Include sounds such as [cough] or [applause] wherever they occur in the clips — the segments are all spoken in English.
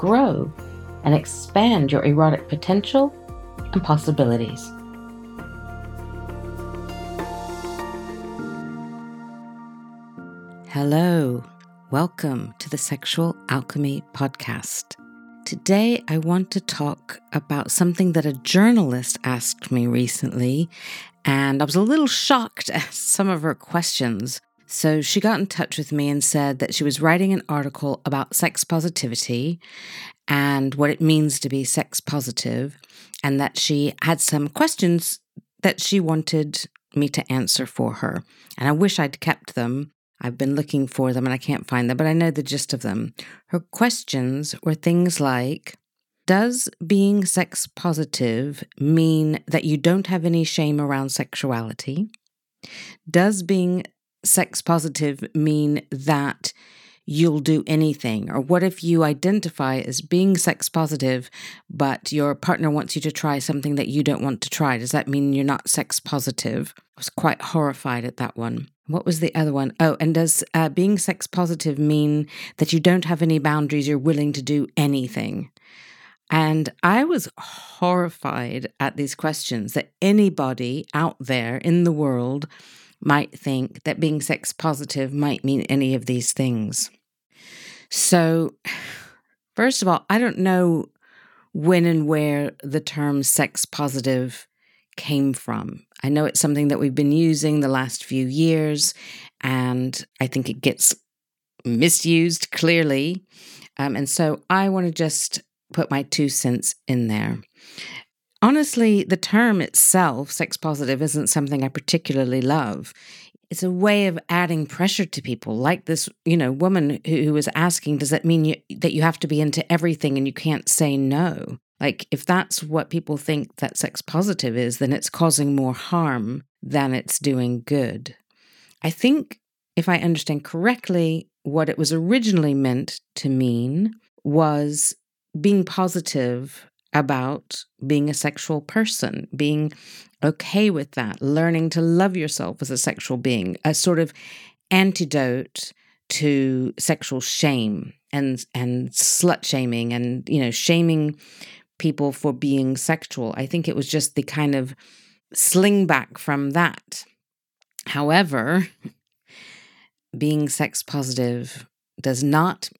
grow, and expand your erotic potential and possibilities. Hello, welcome to the Sexual Alchemy Podcast. Today, I want to talk about something that a journalist asked me recently, and I was a little shocked at some of her questions. So she got in touch with me and said that she was writing an article about sex positivity and what it means to be sex positive, and that she had some questions that she wanted me to answer for her. And I wish I'd kept them I've been looking for them and I can't find them, but I know the gist of them. Her questions were things like Does being sex positive mean that you don't have any shame around sexuality? Does being sex positive mean that you'll do anything? Or what if you identify as being sex positive, but your partner wants you to try something that you don't want to try? Does that mean you're not sex positive? I was quite horrified at that one. What was the other one? Oh, and does uh, being sex positive mean that you don't have any boundaries? You're willing to do anything? And I was horrified at these questions that anybody out there in the world might think that being sex positive might mean any of these things. So, first of all, I don't know when and where the term sex positive came from. I know it's something that we've been using the last few years, and I think it gets misused clearly. Um, and so I want to just put my two cents in there. Honestly, the term itself, sex positive, isn't something I particularly love. It's a way of adding pressure to people, like this, you know, woman who, who was asking, "Does that mean you, that you have to be into everything and you can't say no?" Like, if that's what people think that sex positive is, then it's causing more harm than it's doing good. I think, if I understand correctly, what it was originally meant to mean was being positive about being a sexual person, being okay with that, learning to love yourself as a sexual being, a sort of antidote to sexual shame and and slut shaming and you know shaming people for being sexual. I think it was just the kind of sling back from that. However, being sex positive does not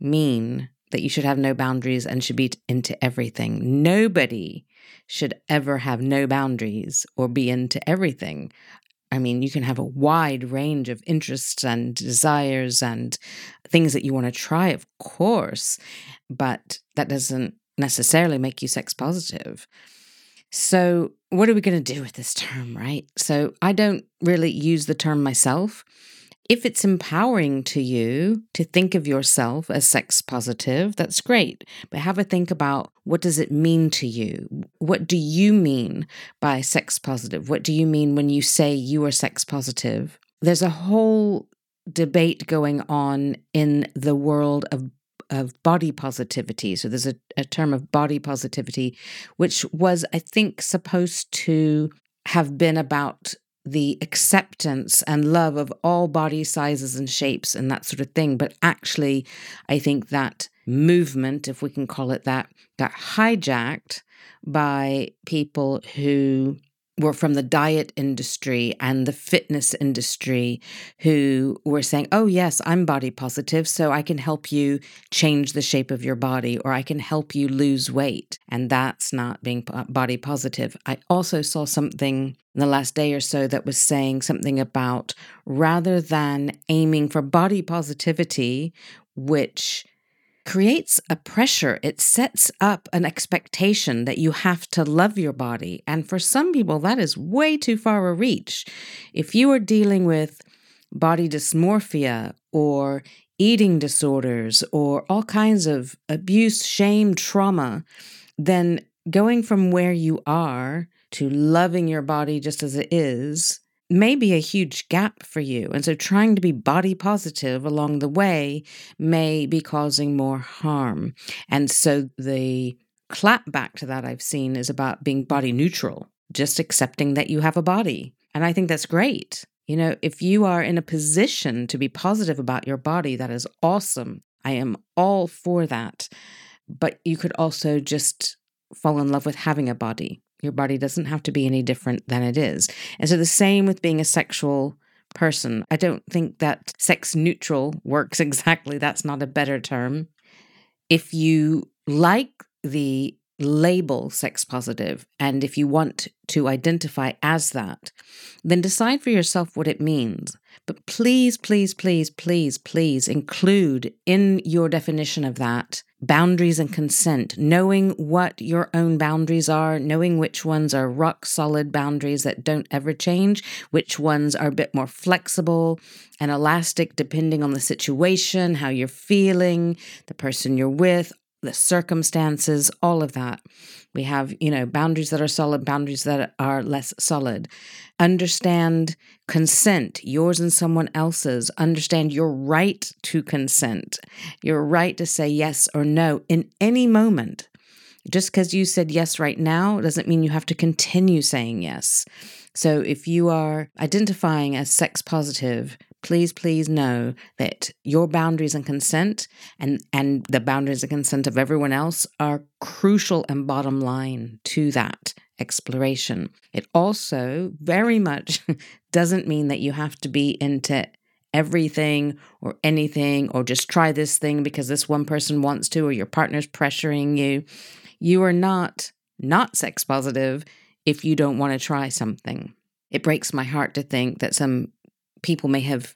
mean that you should have no boundaries and should be into everything. Nobody should ever have no boundaries or be into everything. I mean, you can have a wide range of interests and desires and things that you want to try, of course, but that doesn't necessarily make you sex positive. So, what are we going to do with this term, right? So, I don't really use the term myself. If it's empowering to you to think of yourself as sex positive, that's great. But have a think about what does it mean to you? What do you mean by sex positive? What do you mean when you say you are sex positive? There's a whole debate going on in the world of of body positivity. So there's a, a term of body positivity, which was, I think, supposed to have been about the acceptance and love of all body sizes and shapes and that sort of thing. But actually, I think that movement, if we can call it that, got hijacked by people who were from the diet industry and the fitness industry who were saying, Oh, yes, I'm body positive, so I can help you change the shape of your body or I can help you lose weight. And that's not being body positive. I also saw something in the last day or so that was saying something about rather than aiming for body positivity, which creates a pressure. It sets up an expectation that you have to love your body. And for some people, that is way too far a reach. If you are dealing with body dysmorphia or eating disorders or all kinds of abuse, shame, trauma, then going from where you are to loving your body just as it is may be a huge gap for you. And so trying to be body positive along the way may be causing more harm. And so the clap back to that I've seen is about being body neutral, just accepting that you have a body. And I think that's great. You know, if you are in a position to be positive about your body, that is awesome. I am all for that. But you could also just fall in love with having a body. Your body doesn't have to be any different than it is. And so the same with being a sexual person. I don't think that sex neutral works [laughs] exactly. That's not a better term. If you like the label sex positive and if you want to identify as that, then decide for yourself what it means. But please, please, please, please, please include in your definition of that boundaries and consent, knowing what your own boundaries are, knowing which ones are rock solid boundaries that don't ever change, which ones are a bit more flexible and elastic depending on the situation, how you're feeling, the person you're with, the circumstances, all of that. We have, you know, boundaries that are solid, boundaries that are less solid. Understand consent, yours and someone else's. Understand your right to consent, your right to say yes or no in any moment. Just because you said yes right now doesn't mean you have to continue saying yes. So if you are identifying as sex positive, please, please know that your boundaries and consent and, and the boundaries and consent of everyone else are crucial and bottom line to that exploration. It also very much [laughs] doesn't mean that you have to be into everything or anything or just try this thing because this one person wants to or your partner's pressuring you. You are not not sex positive if you don't want to try something. It breaks my heart to think that some people may have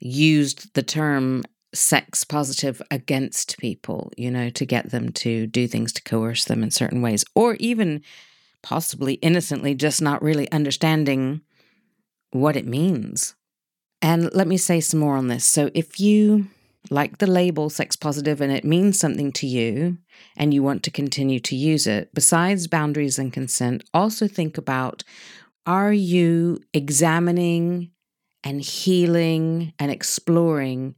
used the term sex positive against people, you know, to get them to do things to coerce them in certain ways, or even possibly innocently just not really understanding what it means. And let me say some more on this. So, if you like the label sex positive and it means something to you and you want to continue to use it, besides boundaries and consent, also think about are you examining and healing and exploring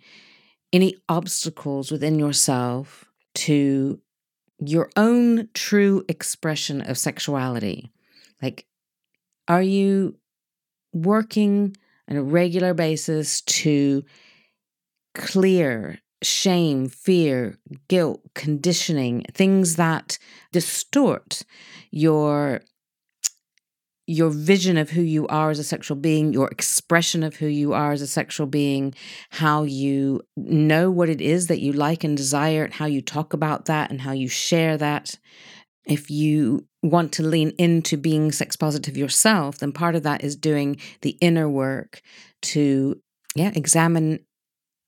any obstacles within yourself to your own true expression of sexuality. Like, are you working on a regular basis to clear shame, fear, guilt, conditioning, things that distort your your vision of who you are as a sexual being, your expression of who you are as a sexual being, how you know what it is that you like and desire, and how you talk about that and how you share that. If you want to lean into being sex positive yourself, then part of that is doing the inner work to, yeah, examine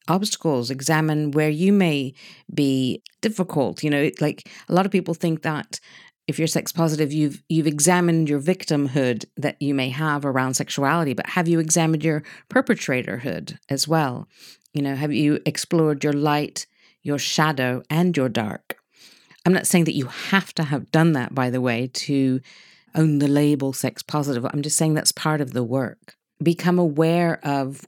obstacles, examine where you may be difficult. You know, like a lot of people think that if you're sex positive, you've you've examined your victimhood that you may have around sexuality, but have you examined your perpetratorhood as well? You know, have you explored your light, your shadow, and your dark? I'm not saying that you have to have done that, by the way, to own the label sex positive. I'm just saying that's part of the work. Become aware of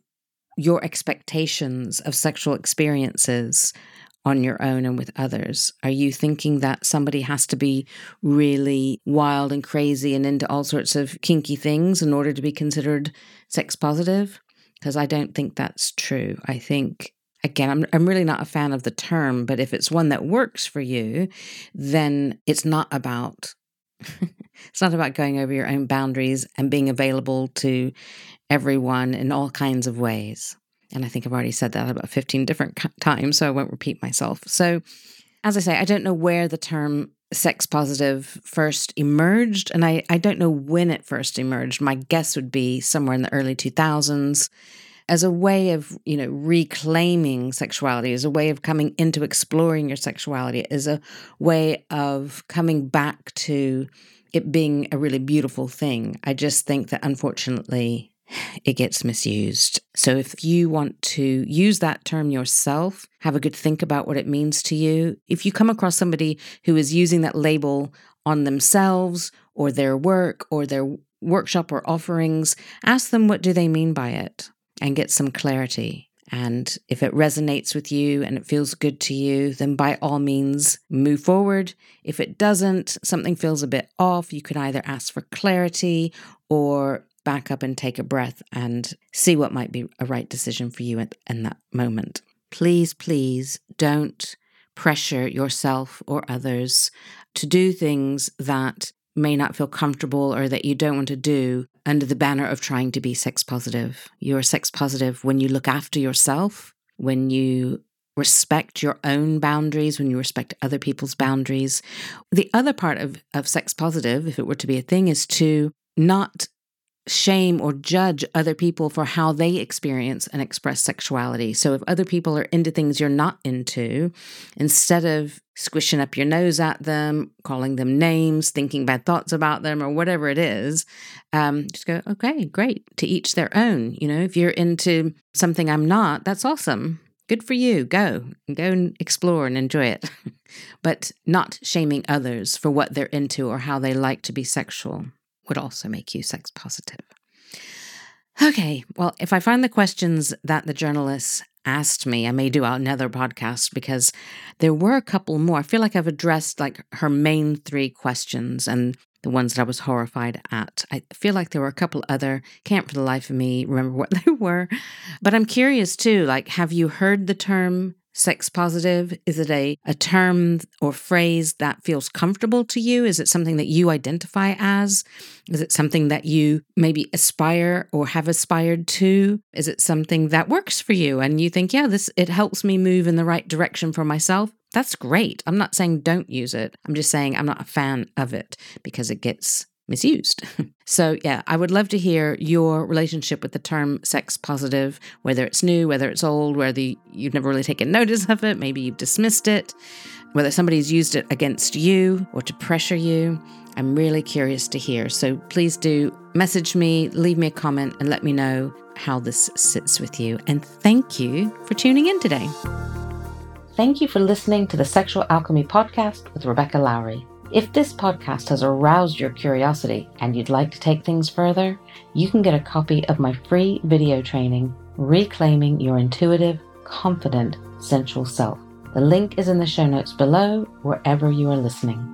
your expectations of sexual experiences on your own and with others? Are you thinking that somebody has to be really wild and crazy and into all sorts of kinky things in order to be considered sex positive? Because I don't think that's true. I think again, I'm, I'm really not a fan of the term, but if it's one that works for you, then it's not about [laughs] it's not about going over your own boundaries and being available to everyone in all kinds of ways. And I think I've already said that about 15 different times, so I won't repeat myself. So, as I say, I don't know where the term sex positive first emerged, and I, I don't know when it first emerged. My guess would be somewhere in the early 2000s as a way of, you know, reclaiming sexuality, as a way of coming into exploring your sexuality, as a way of coming back to it being a really beautiful thing. I just think that unfortunately it gets misused. So if you want to use that term yourself, have a good think about what it means to you. If you come across somebody who is using that label on themselves or their work or their workshop or offerings, ask them what do they mean by it and get some clarity. And if it resonates with you and it feels good to you, then by all means move forward. If it doesn't, something feels a bit off, you can either ask for clarity or back up and take a breath and see what might be a right decision for you at, in that moment. Please, please don't pressure yourself or others to do things that may not feel comfortable or that you don't want to do under the banner of trying to be sex positive. You're sex positive when you look after yourself, when you respect your own boundaries, when you respect other people's boundaries. The other part of, of sex positive, if it were to be a thing, is to not shame or judge other people for how they experience and express sexuality. So if other people are into things you're not into, instead of squishing up your nose at them, calling them names, thinking bad thoughts about them, or whatever it is, um, just go, okay, great, to each their own. You know, if you're into something I'm not, that's awesome. Good for you. Go, go and explore and enjoy it. [laughs] but not shaming others for what they're into or how they like to be sexual would also make you sex positive. Okay, well, if I find the questions that the journalists asked me, I may do another podcast because there were a couple more. I feel like I've addressed like her main three questions and the ones that I was horrified at. I feel like there were a couple other, can't for the life of me remember [laughs] what they were. But I'm curious too, like, have you heard the term sex positive? Is it a, a term or phrase that feels comfortable to you? Is it something that you identify as? Is it something that you maybe aspire or have aspired to? Is it something that works for you and you think, yeah, this it helps me move in the right direction for myself? That's great. I'm not saying don't use it. I'm just saying I'm not a fan of it because it gets misused. [laughs] so, yeah, I would love to hear your relationship with the term sex positive, whether it's new, whether it's old, whether you've never really taken notice of it, maybe you've dismissed it, whether somebody's used it against you or to pressure you. I'm really curious to hear. So, please do message me, leave me a comment, and let me know how this sits with you. And thank you for tuning in today. Thank you for listening to the Sexual Alchemy Podcast with Rebecca Lowrie. If this podcast has aroused your curiosity and you'd like to take things further, you can get a copy of my free video training, Reclaiming Your Intuitive, Confident, Sensual Self. The link is in the show notes below, wherever you are listening.